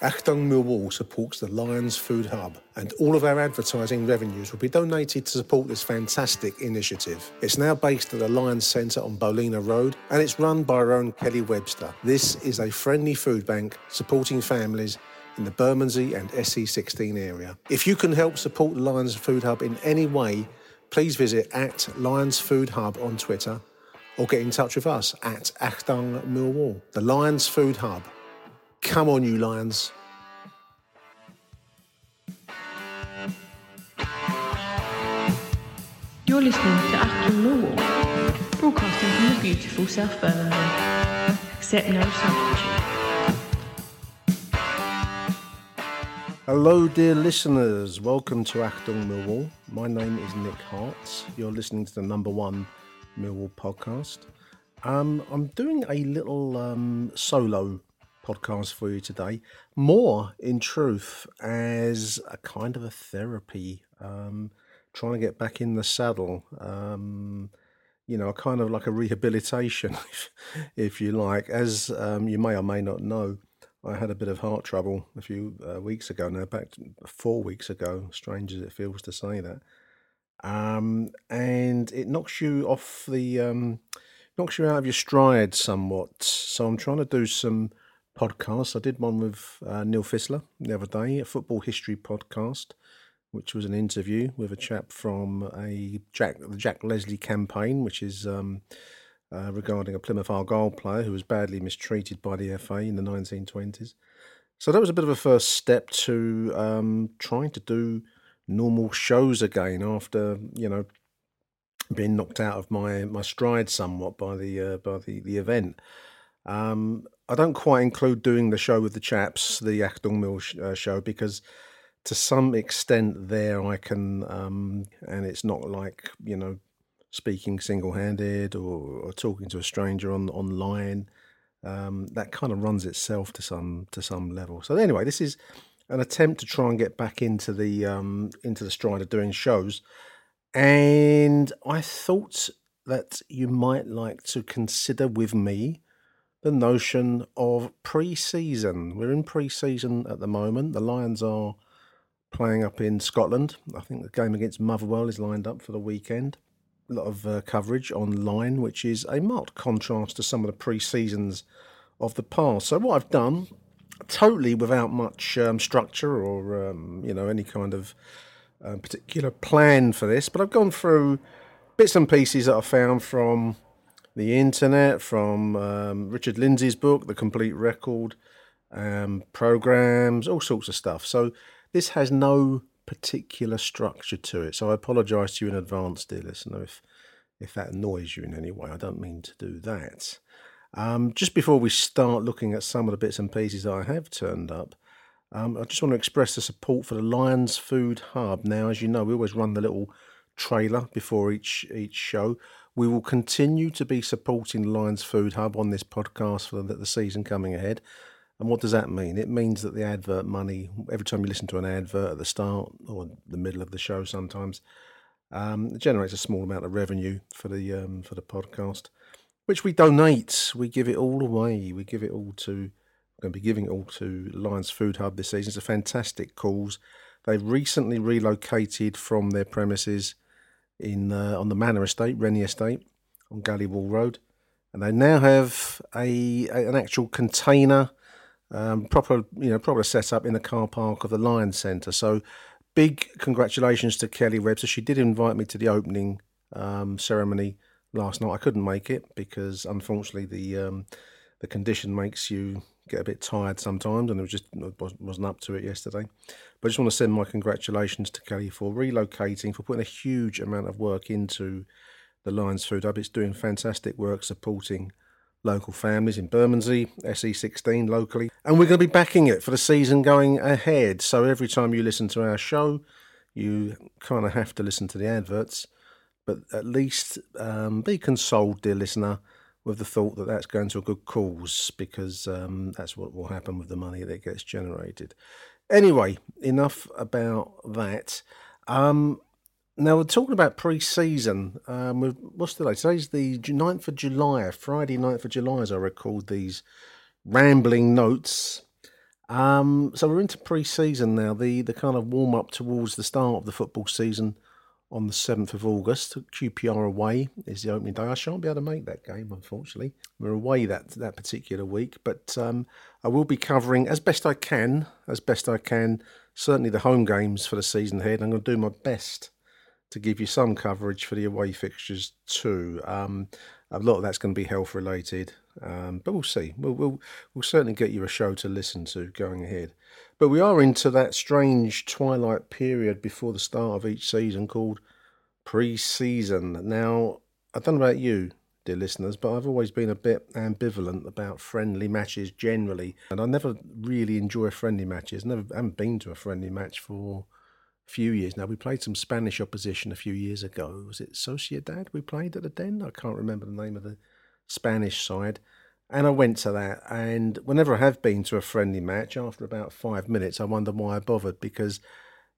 Achtung Millwall supports the Lions Food Hub, and all of our advertising revenues will be donated to support this fantastic initiative. It's now based at the Lions Centre on Bolina Road, and it's run by our own Kelly Webster. This is a friendly food bank supporting families in the Bermondsey and SE16 area. If you can help support the Lions Food Hub in any way, please visit at Lions Food Hub on Twitter or get in touch with us at Achtung Millwall. The Lions Food Hub. Come on, you Lions. You're listening to Achtung Millwall, broadcasting from the beautiful South Birmingham. Accept no substitute. Hello, dear listeners. Welcome to Achtung Millwall. My name is Nick Hart. You're listening to the number one Millwall podcast. Um, I'm doing a little um, solo podcast for you today. More, in truth, as a kind of a therapy. Um, trying to get back in the saddle. Um, you know, kind of like a rehabilitation, if, if you like. As um, you may or may not know, I had a bit of heart trouble a few uh, weeks ago now, back four weeks ago, strange as it feels to say that. Um, and it knocks you off the, um, knocks you out of your stride somewhat. So I'm trying to do some podcasts. I did one with uh, Neil Fissler the other day, a football history podcast which was an interview with a chap from a Jack the Jack Leslie campaign, which is um, uh, regarding a Plymouth Argyle player who was badly mistreated by the FA in the 1920s. So that was a bit of a first step to um, trying to do normal shows again after you know being knocked out of my my stride somewhat by the uh, by the the event. Um, I don't quite include doing the show with the chaps, the Achtung Mill sh- uh, show, because to some extent there I can, um, and it's not like you know speaking single-handed or, or talking to a stranger on online. Um, that kind of runs itself to some to some level. So anyway, this is an attempt to try and get back into the um, into the stride of doing shows, and I thought that you might like to consider with me the notion of pre-season. We're in pre-season at the moment. The Lions are playing up in Scotland. I think the game against Motherwell is lined up for the weekend. A lot of uh, coverage online, which is a marked contrast to some of the pre seasons of the past. So, what I've done, totally without much um, structure or um, you know any kind of uh, particular plan for this, but I've gone through bits and pieces that I found from the internet, from um, Richard Lindsay's book, The Complete Record, um, programs, all sorts of stuff. So this has no particular structure to it. So I apologise to you in advance, dear listener, if if that annoys you in any way. I don't mean to do that. Um, just before we start looking at some of the bits and pieces I have turned up, um, I just want to express the support for the Lions Food Hub. Now, as you know, we always run the little trailer before each each show. We will continue to be supporting the Lions Food Hub on this podcast for the, the season coming ahead. And what does that mean? It means that the advert money, every time you listen to an advert at the start or the middle of the show, sometimes um, it generates a small amount of revenue for the um, for the podcast, which we donate. We give it all away. We give it all to. We're going to be giving it all to Lions Food Hub this season. It's a fantastic cause. They've recently relocated from their premises in uh, on the Manor Estate, Rennie Estate, on Galleywall Road and they now have a, a an actual container, um, proper you know proper setup in the car park of the Lions Centre. So big congratulations to Kelly Webster. She did invite me to the opening um, ceremony last night. I couldn't make it because unfortunately the um, the condition makes you get a bit tired sometimes, and it was just wasn't up to it yesterday. But I just want to send my congratulations to Kelly for relocating, for putting a huge amount of work into the Lions Food Hub. It's doing fantastic work supporting local families in Bermondsey, SE16 locally. And we're going to be backing it for the season going ahead. So every time you listen to our show, you kind of have to listen to the adverts. But at least um, be consoled, dear listener, with the thought that that's going to a good cause because um, that's what will happen with the money that gets generated. Anyway, enough about that. Um, now we're talking about pre-season. Um, what's today? Today's the 9th of July, Friday 9th of July, as I record these rambling notes. Um, so we're into pre-season now. The the kind of warm up towards the start of the football season on the 7th of August. QPR away is the opening day. I shan't be able to make that game, unfortunately. We're away that that particular week, but um, I will be covering as best I can, as best I can, certainly the home games for the season ahead. I'm going to do my best to give you some coverage for the away fixtures too. Um, a lot of that's going to be health related, um, but we'll see. We'll, we'll we'll certainly get you a show to listen to going ahead. But we are into that strange twilight period before the start of each season called pre-season. Now, I don't know about you, dear listeners, but I've always been a bit ambivalent about friendly matches generally, and I never really enjoy friendly matches. Never haven't been to a friendly match for few years now. We played some Spanish opposition a few years ago. Was it Sociedad we played at the Den? I can't remember the name of the Spanish side. And I went to that, and whenever I have been to a friendly match, after about five minutes, I wonder why I bothered because,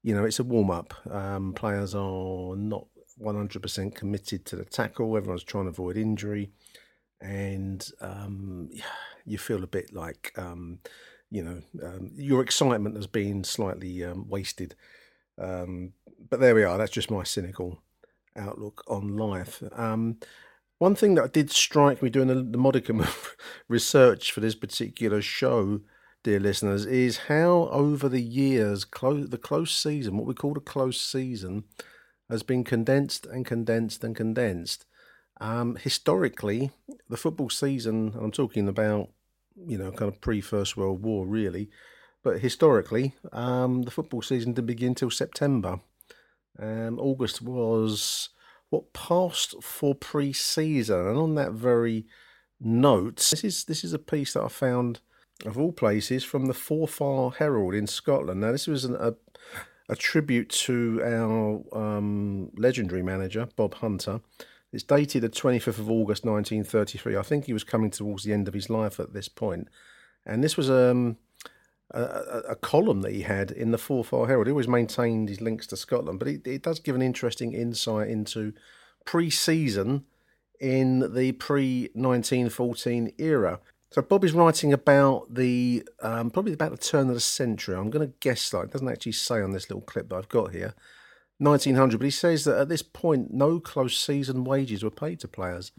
you know, it's a warm up. Um, players are not 100% committed to the tackle, everyone's trying to avoid injury, and um, you feel a bit like, um, you know, um, your excitement has been slightly um, wasted. Um, but there we are, that's just my cynical outlook on life. Um, one thing that did strike me doing the, the modicum of research for this particular show, dear listeners, is how over the years, the close season, what we call a close season, has been condensed and condensed and condensed. Um, historically, the football season, I'm talking about, you know, kind of pre First World War, really, but historically, um, the football season didn't begin till September. Um, August was what passed for pre-season. And on that very note, this is this is a piece that I found of all places from the Forfar Herald in Scotland. Now, this was an, a a tribute to our um, legendary manager Bob Hunter. It's dated the 25th of August 1933. I think he was coming towards the end of his life at this point. And this was um, a, a, column that he had in the Four Forfar Herald. He always maintained his links to Scotland, but it, it does give an interesting insight into pre-season in the pre-1914 era. So Bob is writing about the um, probably about the turn of the century. I'm going to guess that it doesn't actually say on this little clip that I've got here, 1900. But he says that at this point, no close season wages were paid to players.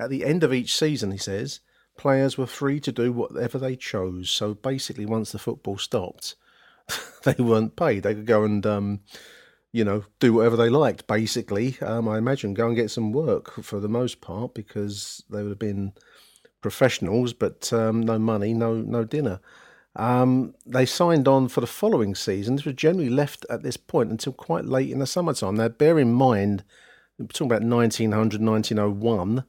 At the end of each season, he says, players were free to do whatever they chose. So basically, once the football stopped, they weren't paid. They could go and, um, you know, do whatever they liked. Basically, um, I imagine go and get some work for the most part because they would have been professionals, but um, no money, no no dinner. Um, they signed on for the following season. This was generally left at this point until quite late in the summertime. Now, bear in mind, we're talking about 1900, 1901.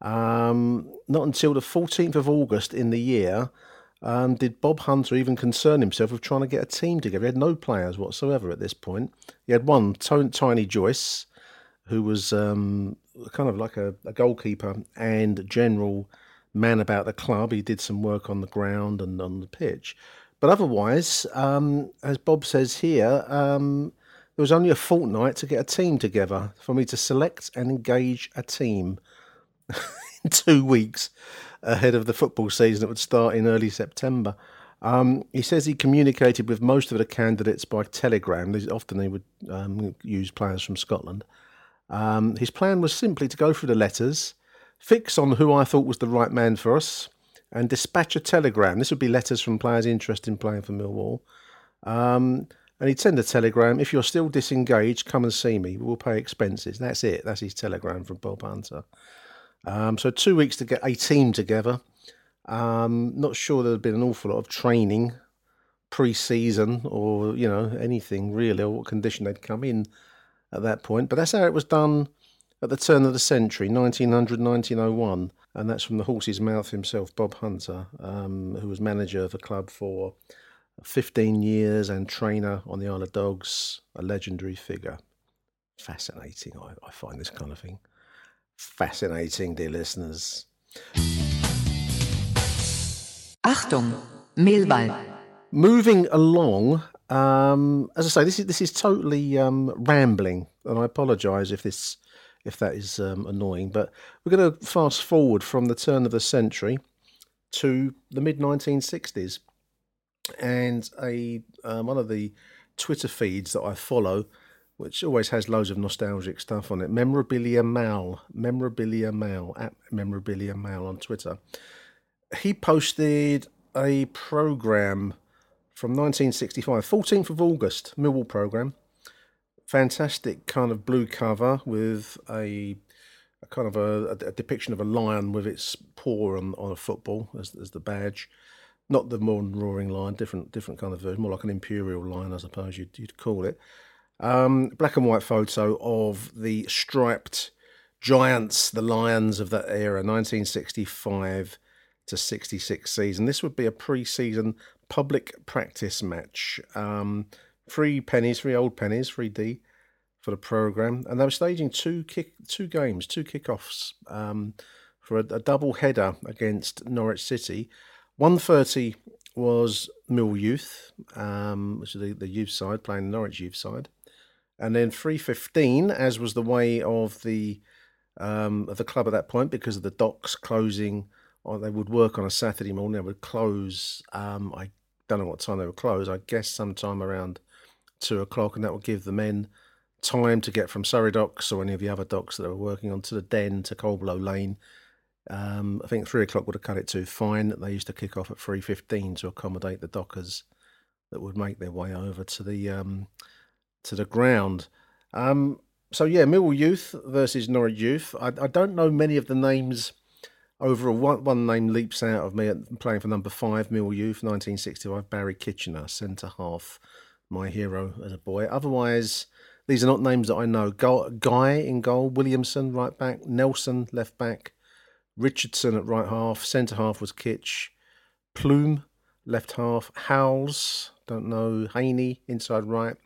Um, not until the 14th of August in the year um, did Bob Hunter even concern himself with trying to get a team together. He had no players whatsoever at this point. He had one, Tiny Joyce, who was um, kind of like a, a, goalkeeper and general man about the club. He did some work on the ground and on the pitch. But otherwise, um, as Bob says here, um, there was only a fortnight to get a team together for me to select and engage a team. in two weeks ahead of the football season that would start in early September. Um, he says he communicated with most of the candidates by telegram. Often they would um, use players from Scotland. Um, his plan was simply to go through the letters, fix on who I thought was the right man for us, and dispatch a telegram. This would be letters from players interested in playing for Millwall. Um, and he'd send a telegram. If you're still disengaged, come and see me. We'll pay expenses. That's it. That's his telegram from Bob Hunter. Um, so two weeks to get a team together. Um, not sure there'd been an awful lot of training pre-season or you know anything really, or what condition they'd come in at that point. But that's how it was done at the turn of the century, 1900, 1901. And that's from the horse's mouth himself, Bob Hunter, um, who was manager of the club for 15 years and trainer on the Isle of Dogs, a legendary figure. Fascinating, I, I find this kind of thing. Fascinating, dear listeners. Achtung, Mehlball. Moving along, um, as I say, this is this is totally um, rambling, and I apologise if this if that is um, annoying. But we're going to fast forward from the turn of the century to the mid 1960s, and a um, one of the Twitter feeds that I follow, which always has loads of nostalgic stuff on it. Memorabilia Mal, Memorabilia Mal at Memorabilia Mal on Twitter. He posted a program from 1965, 14th of August, Millwall program. Fantastic kind of blue cover with a, a kind of a, a, depiction of a lion with its paw on, on a football as, as the badge not the modern roaring lion, different different kind of version, more like an imperial lion, I suppose you'd, you'd call it. Um, black and white photo of the striped giants, the lions of that era, 1965 to 66 season. This would be a pre-season public practice match. Um, three pennies, three old pennies, three D for the program, and they were staging two kick, two games, two kickoffs um, for a, a double header against Norwich City 130 was Mill Youth, um, which is the, the youth side, playing the Norwich youth side. And then 315, as was the way of the um, of the club at that point, because of the docks closing, or they would work on a Saturday morning, they would close. Um, I don't know what time they would close. I guess sometime around two o'clock, and that would give the men time to get from Surrey Docks or any of the other docks that they were working on to the Den to Coldblow Lane um, I think three o'clock would have cut it to fine. They used to kick off at three fifteen to accommodate the dockers that would make their way over to the um, to the ground. Um, so yeah, Millwall Youth versus Norwich Youth. I, I, don't know many of the names overall. One, one name leaps out of me playing for number five, Millwall Youth, 1965. Barry Kitchener, centre half, my hero as a boy. Otherwise, these are not names that I know. Guy in goal, Williamson right back, Nelson left back. Richardson at right half, centre half was Kitch, Plume left half, Howells, don't know, Haney inside right,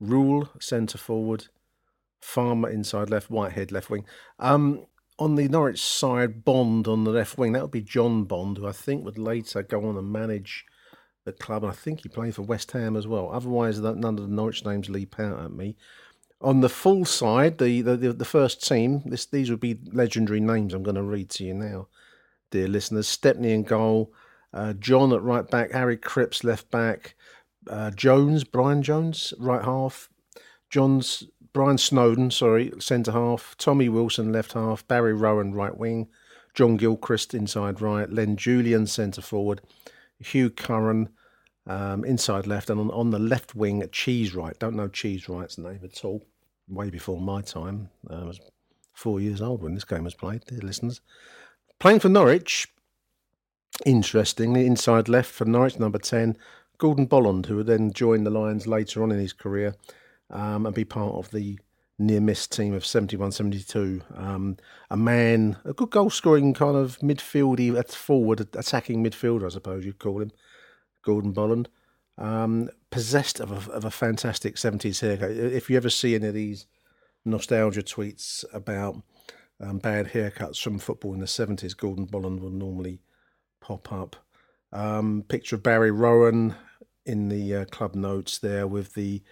Rule centre forward, Farmer inside left, Whitehead left wing. Um, on the Norwich side, Bond on the left wing. That would be John Bond, who I think would later go on and manage the club. And I think he played for West Ham as well. Otherwise, none of the Norwich names leap out at me. On the full side, the, the, the first team, this these would be legendary names I'm going to read to you now, dear listeners. Stepney in goal, uh, John at right back, Harry Cripps left back, uh, Jones, Brian Jones, right half, John's Brian Snowdon, sorry, centre half, Tommy Wilson left half, Barry Rowan right wing, John Gilchrist inside right, Len Julian centre forward, Hugh Curran um, inside left, and on, on the left wing, Cheese Right. Don't know Cheese Right's name at all. Way before my time. Uh, I was four years old when this game was played, dear listeners. Playing for Norwich, interestingly, inside left for Norwich, number 10, Gordon Bolland, who would then join the Lions later on in his career um, and be part of the near miss team of 71 72. Um, a man, a good goal scoring kind of midfieldy, forward, attacking midfielder, I suppose you'd call him, Gordon Bolland um, possessed of a, of a fantastic 70s haircut. If you ever see any of these nostalgia tweets about um, bad haircuts from football in the 70s, Gordon Bolland will normally pop up. Um, picture of Barry Rowan in the uh, club notes there with the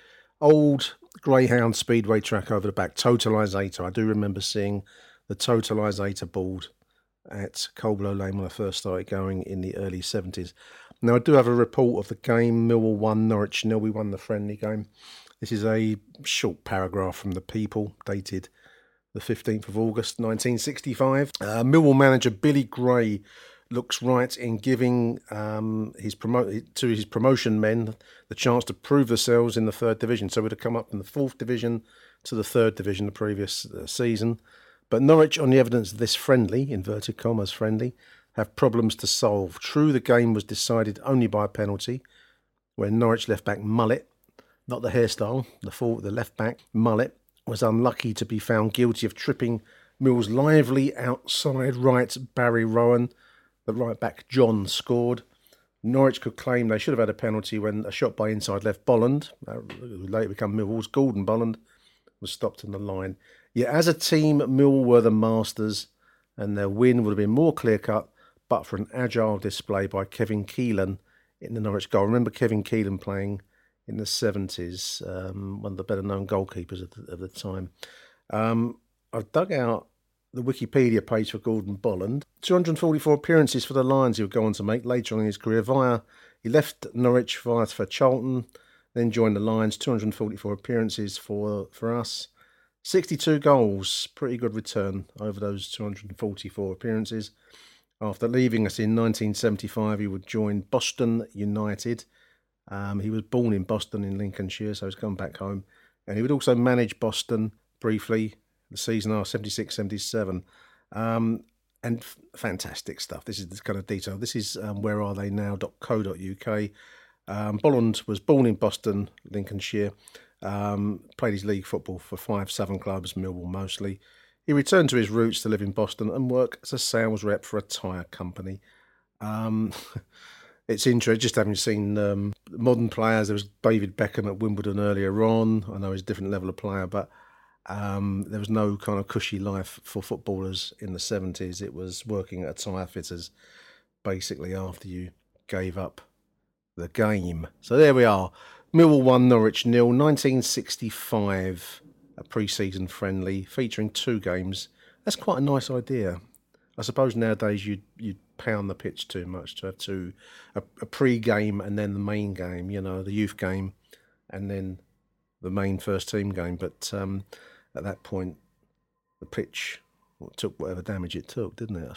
old Greyhound Speedway track over the back, Totalizator. I do remember seeing the Totalizator board at Coldblow Lane when I first started going in the early 70s. Now, I do have a report of the game. Millwall won, Norwich nil. We won the friendly game. This is a short paragraph from the People, dated the 15th of August 1965. Uh, Millwall manager Billy Gray looks right in giving um, his promo- to his promotion men the chance to prove themselves in the third division. So we'd have come up from the fourth division to the third division the previous uh, season. But Norwich, on the evidence of this friendly, inverted commas friendly, have problems to solve. True, the game was decided only by a penalty, when Norwich left back Mullet, not the hairstyle, the full, the left back Mullet was unlucky to be found guilty of tripping Mill's lively outside right Barry Rowan the right back John scored. Norwich could claim they should have had a penalty when a shot by inside left Bolland, uh, who later became Millwall's Gordon Bolland, was stopped in the line. Yet as a team, Mill were the masters, and their win would have been more clear cut but for an agile display by Kevin Keelan in the Norwich goal. Remember Kevin Keelan playing in the 70s, um, one of the better known goalkeepers of the, of the time. Um, I've dug out the Wikipedia page for Gordon Bolland. 244 appearances for the Lions he would go on to make later on in his career via he left Norwich via for Charlton, then joined the Lions, 244 appearances for for us. 62 goals, pretty good return over those 244 appearances. After leaving us in 1975, he would join Boston United. Um, he was born in Boston in Lincolnshire, so he's come back home. And he would also manage Boston briefly the season are 76 77. Um, and f- fantastic stuff. This is the kind of detail. This is um, where are they now.co.uk. Um, Bolland was born in Boston, Lincolnshire. Um, played his league football for five Southern clubs, Millwall mostly. He returned to his roots to live in Boston and work as a sales rep for a tyre company. Um, it's interesting just having seen um, modern players. There was David Beckham at Wimbledon earlier on. I know he's a different level of player, but um, there was no kind of cushy life for footballers in the 70s. It was working at a tyre fitters basically after you gave up the game. So there we are. Millwall 1, Norwich nil. 1965, a pre season friendly featuring two games. That's quite a nice idea. I suppose nowadays you'd, you'd pound the pitch too much to have two a, a pre game and then the main game, you know, the youth game and then the main first team game. But um, at that point, the pitch took whatever damage it took, didn't it?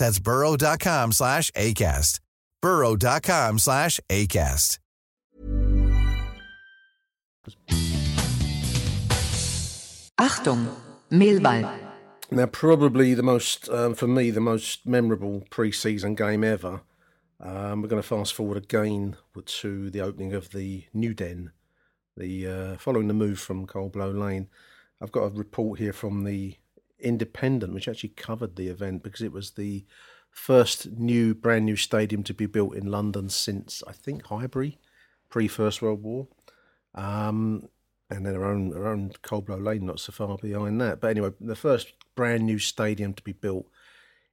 That's burrow.com slash ACAST. burrow.com slash ACAST. Achtung, Mehlball. Now, probably the most, um, for me, the most memorable pre season game ever. Um, we're going to fast forward again to the opening of the New Den, the uh, following the move from Coldblow Lane. I've got a report here from the Independent, which actually covered the event because it was the first new, brand new stadium to be built in London since I think Highbury, pre First World War. Um, and then our own Coldblow Lane not so far behind that. But anyway, the first brand new stadium to be built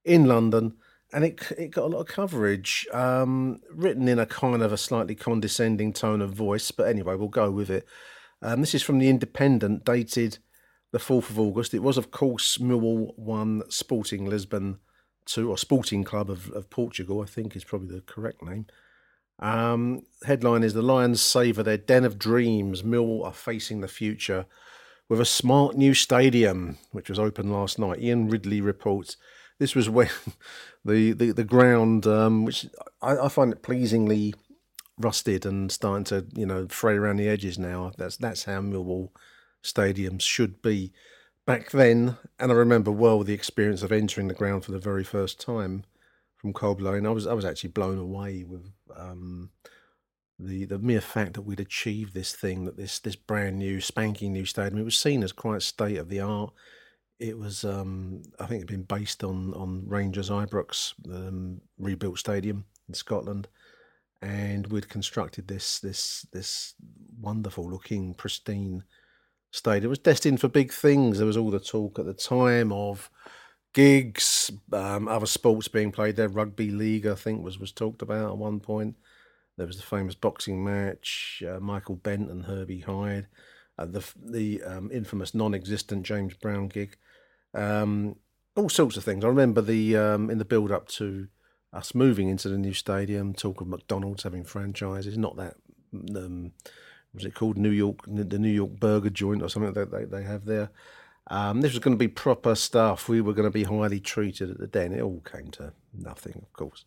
in London, and it it got a lot of coverage, um, written in a kind of a slightly condescending tone of voice. But anyway, we'll go with it. Um, this is from the Independent, dated the fourth of August. It was, of course, Millwall one, Sporting Lisbon two, or Sporting Club of, of Portugal. I think is probably the correct name. Um, headline is The Lions savour their den of dreams. Mill are facing the future with a smart new stadium, which was opened last night. Ian Ridley reports this was when the, the, the ground, um, which I, I, find it pleasingly rusted and starting to, you know, fray around the edges now. That's, that's how Millwall stadiums should be. Back then, and I remember well the experience of entering the ground for the very first time from Coldblow, and I was I was actually blown away with um, the the mere fact that we'd achieved this thing, that this this brand new spanking new stadium, it was seen as quite state of the art. It was, um, I think, it'd been based on on Rangers Ibrox um, rebuilt stadium in Scotland, and we'd constructed this this this wonderful looking pristine stadium. It was destined for big things. There was all the talk at the time of gigs, um, other sports being played there. Rugby league, I think, was was talked about at one point. There was the famous boxing match, uh, Michael Bentt and Herbie Hide, uh, the the um, infamous non-existent James Brown gig, um, all sorts of things. I remember the um, in the build-up to us moving into the new stadium, talk of McDonald's having franchises. Not that um, was it called New York, the New York Burger Joint or something that they, they have there. Um, this was going to be proper stuff. We were going to be highly treated at the den. It all came to nothing, of course.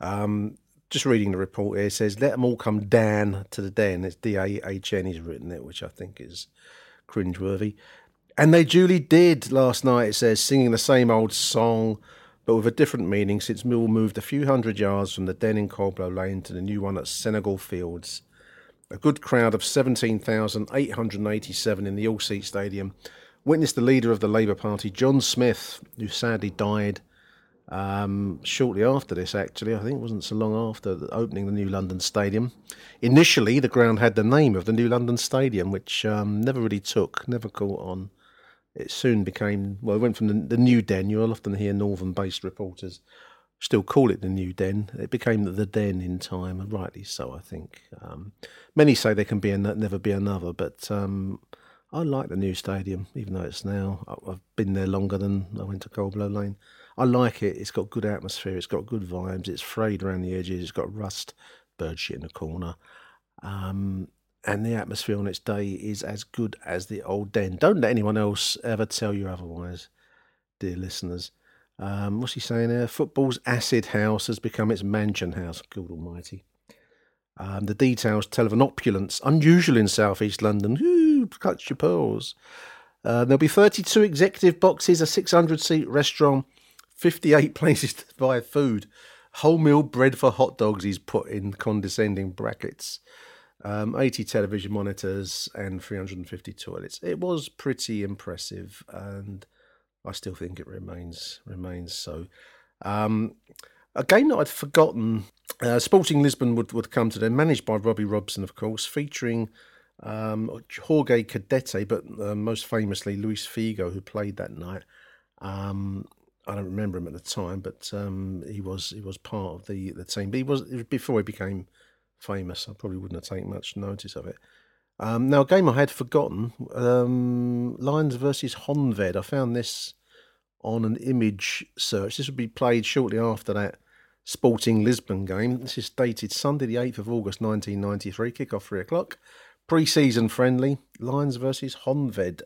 Um, just reading the report here it says, "Let them all come down to the den." It's D A H N. He's written it, which I think is cringeworthy. And they duly did last night. It says, singing the same old song, but with a different meaning. Since Mill moved a few hundred yards from the den in Coldblow Lane to the new one at Senegal Fields, a good crowd of seventeen thousand eight hundred eighty-seven in the all-seat stadium witnessed the leader of the Labour Party, John Smith, who sadly died um, shortly after this, actually. I think it wasn't so long after opening the New London Stadium. Initially, the ground had the name of the New London Stadium, which um, never really took, never caught on. It soon became, well, it went from the, the New Den. You'll often hear northern based reporters still call it the New Den. It became the Den in time, and rightly so, I think. Um, many say there can be a, never be another, but um, I like the new stadium, even though it's now. I've been there longer than I went to Coldblow Lane. I like it. It's got good atmosphere. It's got good vibes. It's frayed around the edges. It's got rust, bird shit in the corner. Um, and the atmosphere on its day is as good as the old den. Don't let anyone else ever tell you otherwise, dear listeners. Um, what's he saying there? Football's acid house has become its mansion house. Good almighty. Um, the details tell of an opulence unusual in southeast London. Ooh, your pearls. Uh, there'll be 32 executive boxes, a 600 seat restaurant, 58 places to buy food. Wholemeal bread for hot dogs is put in condescending brackets. Um, 80 television monitors and 350 toilets. It was pretty impressive, and I still think it remains remains so. Um, a game that I'd forgotten. Uh, Sporting Lisbon would, would come to them, managed by Robbie Robson, of course, featuring um, Jorge Cadete, but uh, most famously Luis Figo, who played that night. Um, I don't remember him at the time, but um, he was he was part of the, the team. But he was before he became famous. I probably wouldn't have taken much notice of it. Um, now, a game I had forgotten: um, Lions versus Honved. I found this on an image search. This would be played shortly after that Sporting Lisbon game. This is dated Sunday, the 8th of August 1993, kick-off 3 o'clock. Pre season friendly, Lions versus Honved.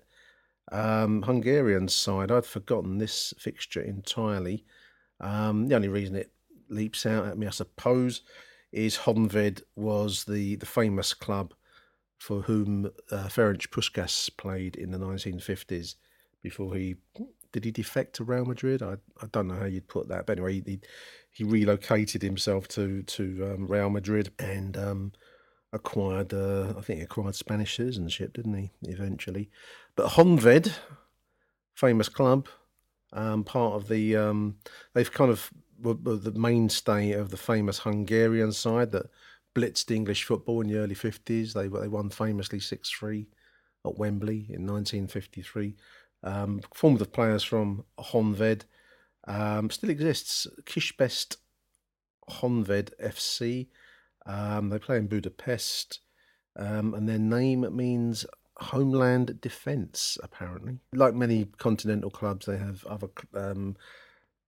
Um, Hungarian side, I'd forgotten this fixture entirely. Um, the only reason it leaps out at me, I suppose, is Honved was the, the famous club for whom uh, Ferenc Puskas played in the 1950s before he did he defect to Real Madrid? I, I don't know how you'd put that, but anyway, he he relocated himself to to um, Real Madrid and um, acquired uh, I think he acquired Spanish citizenship, didn't he? Eventually, but Honved, famous club, Um, part of the um, they've kind of were, were the mainstay of the famous Hungarian side that blitzed English football in the early fifties. They they won famously six three at Wembley in nineteen fifty three. Um, formed of players from Honved, um, still exists. Kispest Honved FC. Um, they play in Budapest, um, and their name means homeland defence. Apparently, like many continental clubs, they have other um,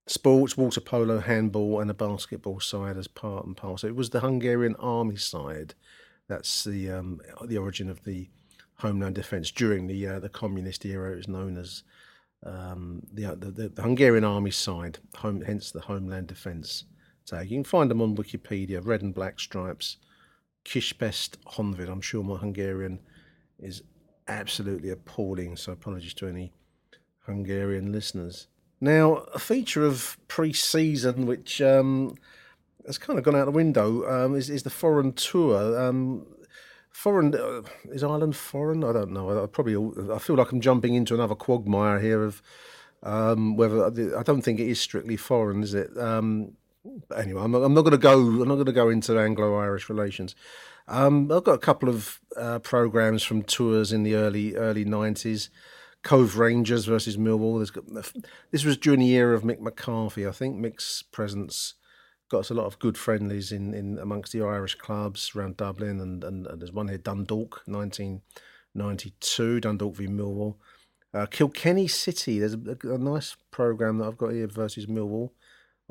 sports, water polo, handball, and a basketball side as part and parcel. It was the Hungarian army side. That's the um, the origin of the homeland defence during the uh, the communist era. It was known as um, the, the, the Hungarian army side, home, hence the homeland defence tag. You can find them on Wikipedia. Red and black stripes. Kispest Honved. I'm sure my Hungarian is absolutely appalling. So apologies to any Hungarian listeners. Now, a feature of pre-season which um, has kind of gone out the window um, is, is the foreign tour. Um, foreign uh, is Ireland foreign? I don't know. I, I probably I feel like I'm jumping into another quagmire here of um, whether I don't think it is strictly foreign, is it? Um, but anyway, I'm not, I'm not going to go. I'm not going to go into Anglo-Irish relations. Um, I've got a couple of uh, programs from tours in the early early '90s. Cobh Ramblers versus Millwall. Got, this was during the era of Mick McCarthy. I think Mick's presence got us a lot of good friendlies in, in amongst the Irish clubs around Dublin, and, and, and there's one here, Dundalk, 1992, Dundalk v Millwall. Uh, Kilkenny City, there's a, a, nice program that I've got here versus Millwall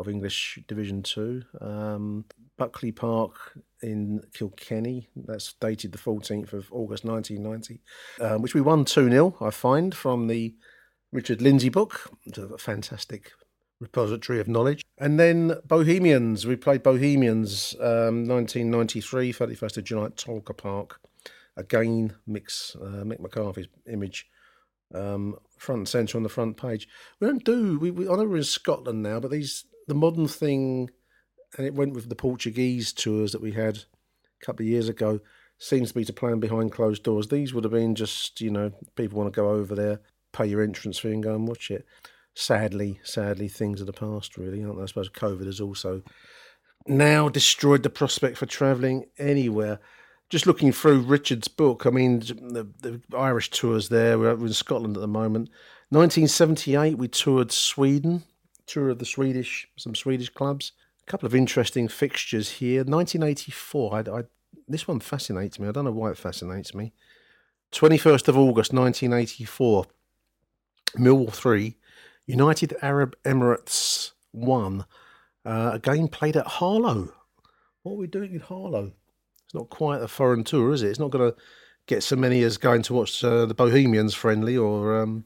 of English Division Two. Um, Buckley Park in Kilkenny. That's dated the 14th of August 1990, um, which we won 2 0, I find, from the Richard Lindsay book. It's a fantastic repository of knowledge. And then Bohemians. We played Bohemians um, 1993, 31st of July at Tolka Park. Again, mix uh, Mick McCarthy's image. Um, front and centre on the front page. We don't do. We, we I know we're in Scotland now, but these the modern thing and it went with the Portuguese tours that we had a couple of years ago. Seems to be to plan behind closed doors. These would have been just, you know, people want to go over there, pay your entrance fee, and go and watch it. Sadly, sadly, things of the past, really, aren't they? I suppose COVID has also now destroyed the prospect for travelling anywhere. Just looking through Richard's book, I mean, the, the Irish tours there, we're in Scotland at the moment. 1978, we toured Sweden, tour of the Swedish, some Swedish clubs A couple of interesting fixtures here. 1984. I, I, this one fascinates me. I don't know why it fascinates me. 21st of August 1984. Millwall 3, United Arab Emirates 1. Uh, a game played at Harlow. What are we doing in Harlow? It's not quite a foreign tour, is it? It's not going to get so many as going to watch uh, the Bohemians friendly or um,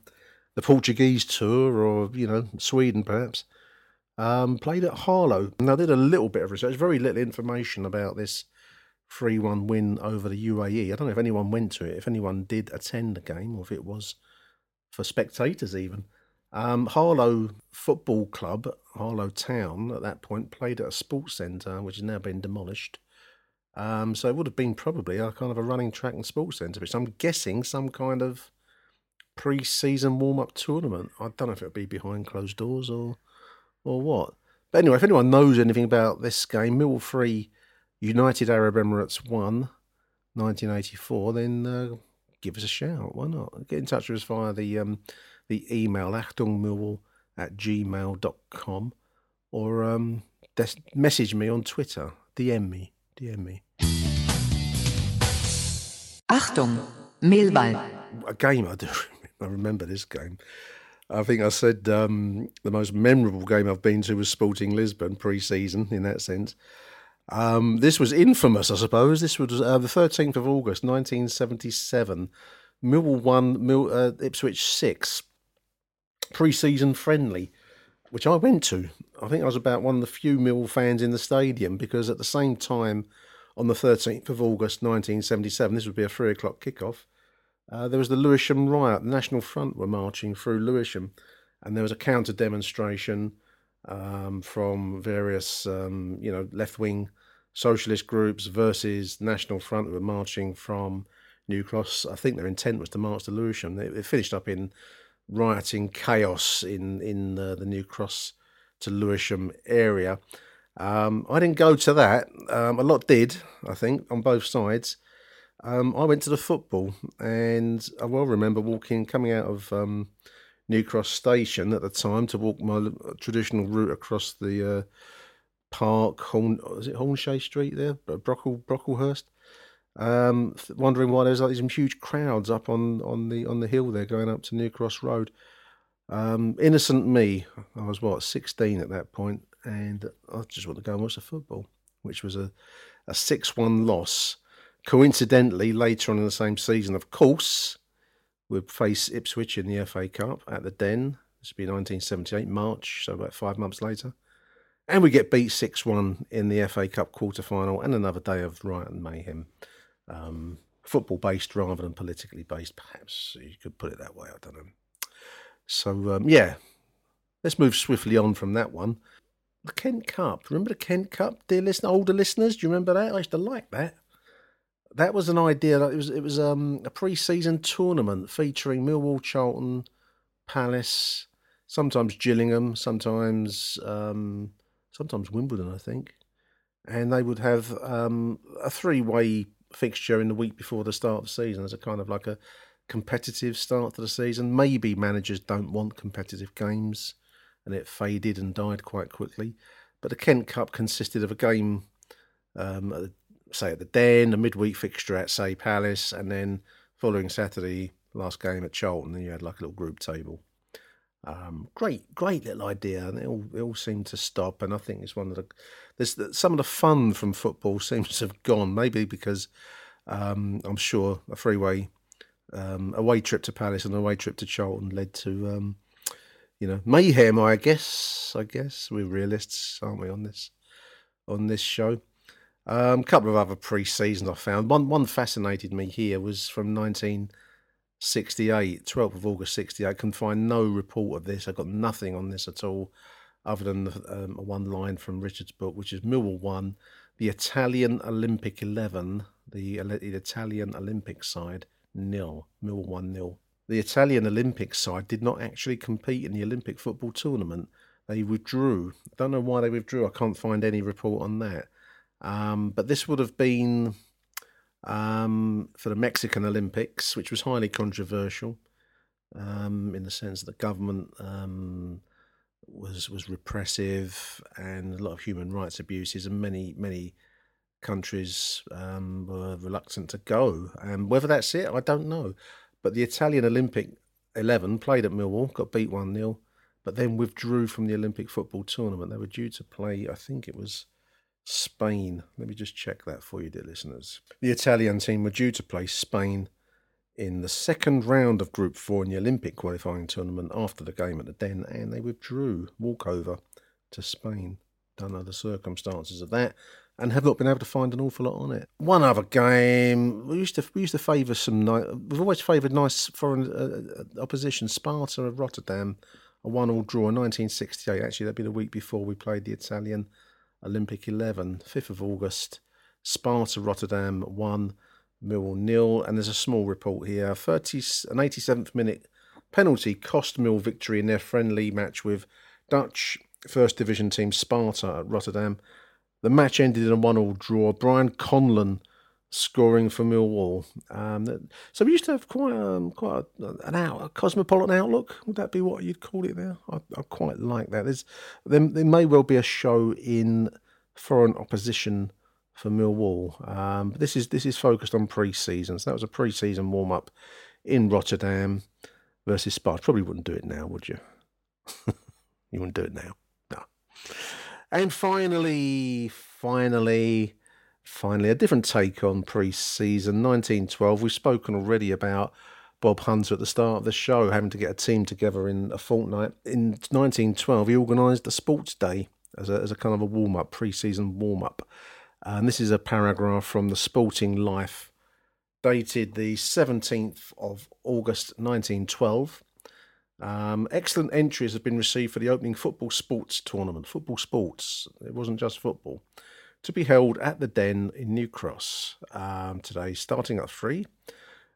the Portuguese tour or, you know, Sweden perhaps. Um, played at Harlow. And I did a little bit of research, very little information about this 3 1 win over the UAE. I don't know if anyone went to it, if anyone did attend the game, or if it was for spectators even. Um, Harlow Football Club, Harlow Town, at that point, played at a sports centre, which has now been demolished. Um, so it would have been probably a kind of a running track and sports centre, which I'm guessing some kind of pre-season warm-up tournament. I don't know if it'll be behind closed doors or or what. But anyway, if anyone knows anything about this game, Millwall 3, United Arab Emirates 1, 1984, then uh, give us a shout. Why not? Get in touch with us via the um, the email achtungmillwall at gmail.com or um, des- message me on Twitter. DM me. DM me. Achtung, Millwall. A game I do. I remember this game. I think I said um, the most memorable game I've been to was Sporting Lisbon pre-season. In that sense, um, this was infamous, I suppose. This was uh, the thirteenth of August, nineteen seventy-seven. Millwall won Mil- uh, Ipswich six pre-season friendly, which I went to. I think I was about one of the few Mill fans in the stadium because at the same time, on the thirteenth of August, nineteen seventy-seven, this would be a three o'clock kickoff. Uh, there was the Lewisham riot. The National Front were marching through Lewisham, and there was a counter demonstration um, from various, um, you know, left wing socialist groups versus National Front who were marching from New Cross. I think their intent was to march to Lewisham. It, it finished up in rioting chaos in in the New Cross to Lewisham area. Um, I didn't go to that. Um, a lot did, I think, on both sides. Um, I went to the football, and I well remember walking, coming out of um, New Cross Station at the time to walk my traditional route across the uh, park. Horn, is it Hornshay Street there? Brockle, Brocklehurst. Um, wondering why there's like these huge crowds up on, on the on the hill there going up to New Cross Road. Um, innocent me, I was what sixteen at that point, and I just want to go and watch the football, which was a a six one loss. Coincidentally, later on in the same season, of course, we'd face Ipswich in the FA Cup at the Den. This would be 1978 March, so about five months later. And we get beat 6 1 in the FA Cup quarter final, and another day of riot and mayhem. Um, football based rather than politically based, perhaps you could put it that way. I don't know. So, um, yeah, let's move swiftly on from that one. The Kent Cup. Remember the Kent Cup, dear listener, older listeners? Do you remember that? I used to like that. That was an idea. It was it was um, a pre-season tournament featuring Millwall, Charlton, Palace, sometimes Gillingham, sometimes um, sometimes Wimbledon, I think, and they would have um, a three-way fixture in the week before the start of the season as a kind of like a competitive start to the season. Maybe managers don't want competitive games, and it faded and died quite quickly. But the Kent Cup consisted of a game, um, say at the Den, a midweek fixture at say Palace, and then following Saturday, last game at Charlton. Then you had like a little group table. Um, great, great little idea, and it all, it all seemed to stop. And I think it's one of the there's some of the fun from football seems to have gone. Maybe because um, I'm sure a freeway um, away trip to Palace and away trip to Charlton led to um, you know mayhem. I guess. I guess we're realists, aren't we on this on this show? A um, couple of other pre-seasons I found. One one fascinated me here was from 1968, 12th of August 68. I can find no report of this. I got nothing on this at all other than um, one line from Richard's book, which is Millwall 1, the Italian Olympic 11, the, the Italian Olympic side, nil, Millwall 1 nil. The Italian Olympic side did not actually compete in the Olympic football tournament. They withdrew. I don't know why they withdrew. I can't find any report on that. Um, but this would have been um, for the Mexican Olympics, which was highly controversial um, in the sense that the government um, was was repressive and a lot of human rights abuses, and many many countries um, were reluctant to go. And whether that's it, I don't know. But the Italian Olympic eleven played at Millwall, got beat one 0 but then withdrew from the Olympic football tournament. They were due to play, I think it was Spain. Let me just check that for you, dear listeners. The Italian team were due to play Spain in the second round of Group 4 in the Olympic qualifying tournament after the game at the Den, and they withdrew walkover to Spain. Don't know the circumstances of that, and have not been able to find an awful lot on it. One other game we used to we used to favour some. We've always favoured nice foreign uh, uh, opposition. Sparta of Rotterdam, a one-all draw in 1968. Actually, that'd be the week before we played the Italian Olympic 11, 5th of August. Sparta Rotterdam 1, Mill nil, and there's a small report here. 30, an 87th minute penalty cost Mill victory in their friendly match with Dutch First Division team Sparta at Rotterdam. The match ended in a one-all draw. Brian Conlon scoring for Millwall. Um, so we used to have quite um, quite a, an out a cosmopolitan outlook. Would that be what you'd call it there? I, I quite like that. There's there, there may well be a show in foreign opposition for Millwall. Um, but this is this is focused on pre-season. So that was a pre-season warm-up in Rotterdam versus Sparta. Probably wouldn't do it now, would you? you wouldn't do it now. No. And finally, finally, finally, a different take on pre-season 1912. We've spoken already about Bob Hunter at the start of the show having to get a team together in a fortnight. In 1912, he organised a sports day as a, as a kind of a warm-up, pre-season warm-up. And this is a paragraph from the Sporting Life, dated the 17th of August 1912. Um, excellent entries have been received for the opening football sports tournament. Football sports, it wasn't just football, to be held at the Den in New Cross um, today, starting at three.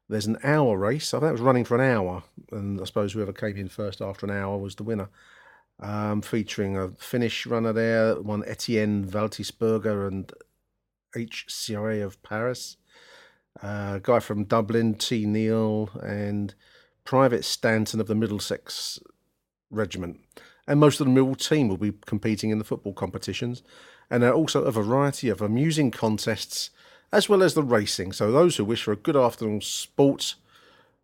There's an hour race. I think it was running for an hour, and I suppose whoever came in first after an hour was the winner. Um, featuring a Finnish runner there, one Etienne Valtisberger and HCRA of Paris, uh, a guy from Dublin, T. Neal, and Private Stanton of the Middlesex Regiment. And most of the Millwall team will be competing in the football competitions. And there are also a variety of amusing contests as well as the racing. So those who wish for a good afternoon sport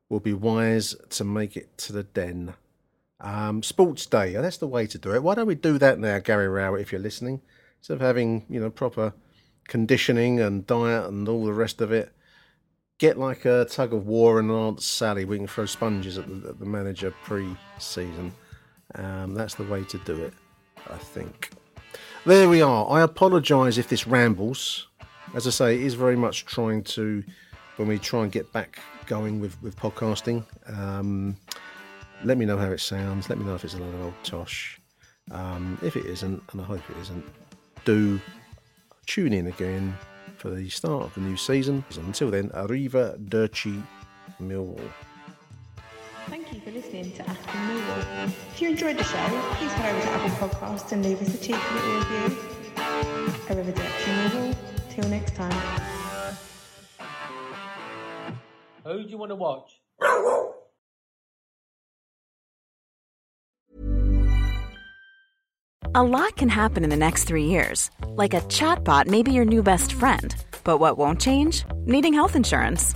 will be wise to make it to the den. Um, sports day, that's the way to do it. Why don't we do that now, Gary Rowett, if you're listening? Instead of having, you know, proper conditioning and diet and all the rest of it, get like a tug of war and an Aunt Sally. We can throw sponges at the, at the manager pre-season. Um, that's the way to do it, I think. There we are. I apologise if this rambles. As I say, it is very much trying to, when we try and get back going with, with podcasting. Um, let me know how it sounds. Let me know if it's a lot of old tosh. Um, if it isn't, and I hope it isn't, do tune in again for the start of the new season. Until then, Arriva Dirty Millwall. Thank you for listening to Aston Millwall. If you enjoyed the show, please head over to Apple Podcasts and leave us a cheeky little review. Arrivederci Millwall. Till next time. Who do you want to watch? A lot can happen in the next three years. Like a chatbot may be your new best friend. But what won't change? Needing health insurance.